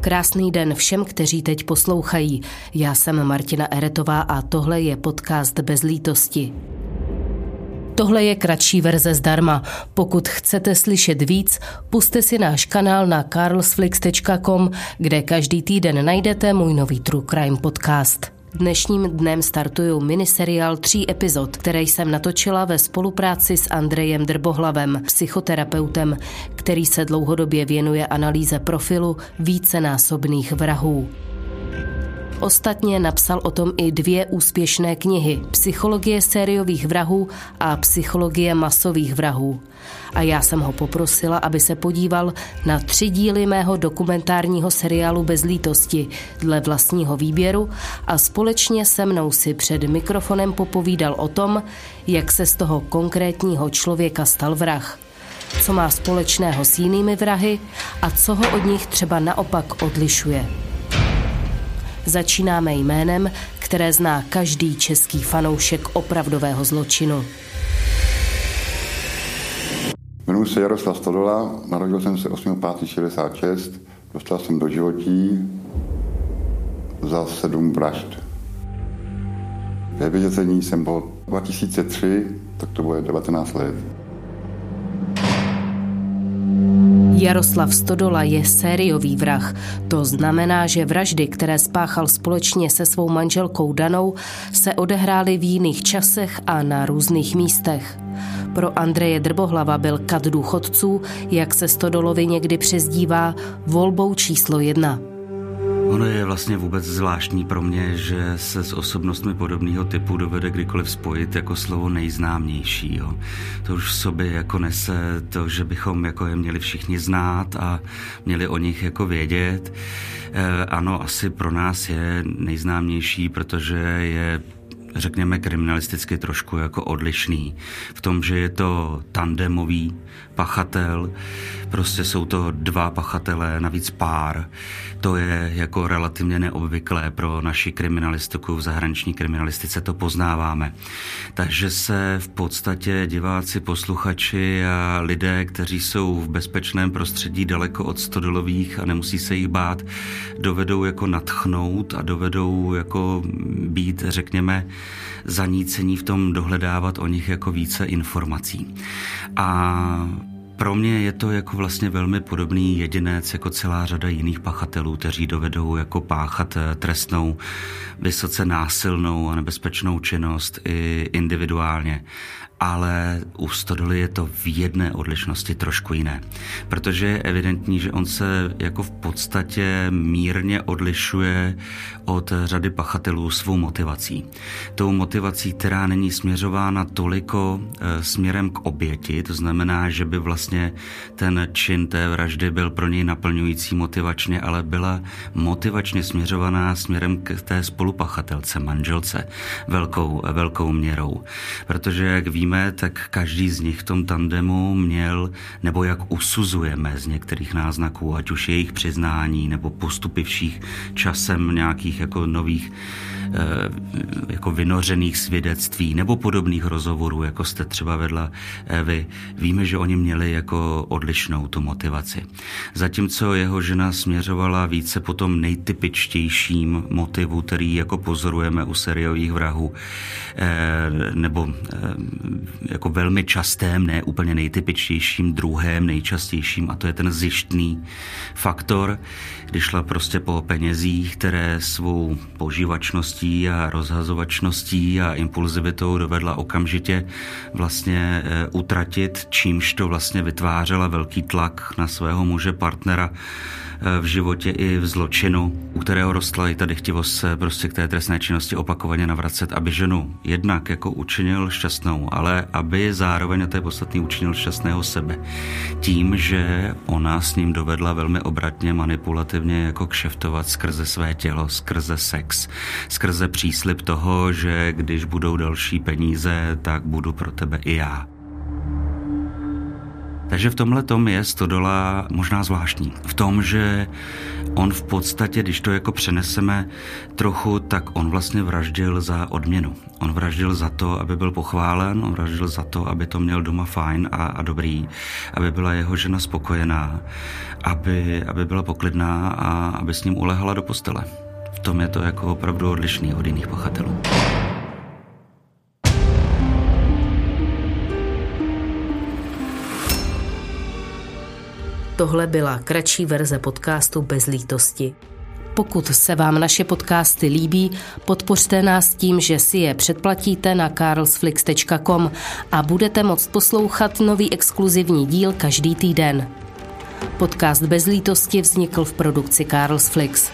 Krásný den všem, kteří teď poslouchají. Já jsem Martina Eretová a tohle je podcast Bez lítosti. Tohle je kratší verze zdarma. Pokud chcete slyšet víc, puste si náš kanál na carlsflix.com, kde každý týden najdete můj nový True Crime podcast. Dnešním dnem startuju miniseriál tří epizod, které jsem natočila ve spolupráci s Andrejem Drbohlavem, psychoterapeutem, který se dlouhodobě věnuje analýze profilu vícenásobných vrahů. Ostatně napsal o tom i dvě úspěšné knihy Psychologie sériových vrahů a Psychologie masových vrahů. A já jsem ho poprosila, aby se podíval na tři díly mého dokumentárního seriálu Bez lítosti dle vlastního výběru a společně se mnou si před mikrofonem popovídal o tom, jak se z toho konkrétního člověka stal vrah co má společného s jinými vrahy a co ho od nich třeba naopak odlišuje. Začínáme jménem, které zná každý český fanoušek opravdového zločinu. Jmenuji se Jaroslav Stodola, narodil jsem se 8.5.66, dostal jsem do životí za sedm vražd. Ve vězení jsem byl 2003, tak to bude 19 let. Jaroslav Stodola je sériový vrah. To znamená, že vraždy, které spáchal společně se svou manželkou Danou, se odehrály v jiných časech a na různých místech. Pro Andreje Drbohlava byl kat důchodců, jak se Stodolovi někdy přezdívá, volbou číslo jedna. Ono je vlastně vůbec zvláštní pro mě, že se s osobnostmi podobného typu dovede kdykoliv spojit jako slovo nejznámější. Jo. To už v sobě jako nese to, že bychom jako je měli všichni znát a měli o nich jako vědět. E, ano, asi pro nás je nejznámější, protože je řekněme, kriminalisticky trošku jako odlišný. V tom, že je to tandemový pachatel, prostě jsou to dva pachatelé, navíc pár. To je jako relativně neobvyklé pro naši kriminalistiku, v zahraniční kriminalistice to poznáváme. Takže se v podstatě diváci, posluchači a lidé, kteří jsou v bezpečném prostředí daleko od stodolových a nemusí se jich bát, dovedou jako natchnout a dovedou jako být, řekněme, zanícení v tom dohledávat o nich jako více informací. A pro mě je to jako vlastně velmi podobný jedinec jako celá řada jiných pachatelů, kteří dovedou jako páchat eh, trestnou, vysoce násilnou a nebezpečnou činnost i individuálně ale u Stodoly je to v jedné odlišnosti trošku jiné. Protože je evidentní, že on se jako v podstatě mírně odlišuje od řady pachatelů svou motivací. Tou motivací, která není směřována toliko e, směrem k oběti, to znamená, že by vlastně ten čin té vraždy byl pro něj naplňující motivačně, ale byla motivačně směřovaná směrem k té spolupachatelce, manželce, velkou, velkou měrou. Protože, jak víme, víme, tak každý z nich v tom tandemu měl, nebo jak usuzujeme z některých náznaků, ať už jejich přiznání, nebo postupy vších časem nějakých jako nových jako vynořených svědectví nebo podobných rozhovorů, jako jste třeba vedla eh, vy, víme, že oni měli jako odlišnou tu motivaci. Zatímco jeho žena směřovala více po tom nejtypičtějším motivu, který jako pozorujeme u seriových vrahů, eh, nebo jako velmi častém, ne úplně nejtypičtějším, druhém nejčastějším, a to je ten zjištný faktor, kdy šla prostě po penězích, které svou požívačností a rozhazovačností a impulzivitou dovedla okamžitě vlastně eh, utratit, čímž to vlastně vytvářela velký tlak na svého muže partnera v životě i v zločinu, u kterého rostla i ta dychtivost se prostě k té trestné činnosti opakovaně navracet, aby ženu jednak jako učinil šťastnou, ale aby zároveň, a to je podstatný, učinil šťastného sebe. Tím, že ona s ním dovedla velmi obratně, manipulativně jako kšeftovat skrze své tělo, skrze sex, skrze příslip toho, že když budou další peníze, tak budu pro tebe i já. Takže v tomhle tom je Stodola možná zvláštní. V tom, že on v podstatě, když to jako přeneseme trochu, tak on vlastně vraždil za odměnu. On vraždil za to, aby byl pochválen, on vraždil za to, aby to měl doma fajn a, a dobrý, aby byla jeho žena spokojená, aby, aby byla poklidná a aby s ním ulehala do postele. Tom je to jako opravdu odlišný od jiných pachatelů. Tohle byla kratší verze podcastu Bez lítosti. Pokud se vám naše podcasty líbí, podpořte nás tím, že si je předplatíte na carlsflix.com a budete moct poslouchat nový exkluzivní díl každý týden. Podcast Bez lítosti vznikl v produkci Carlsflix.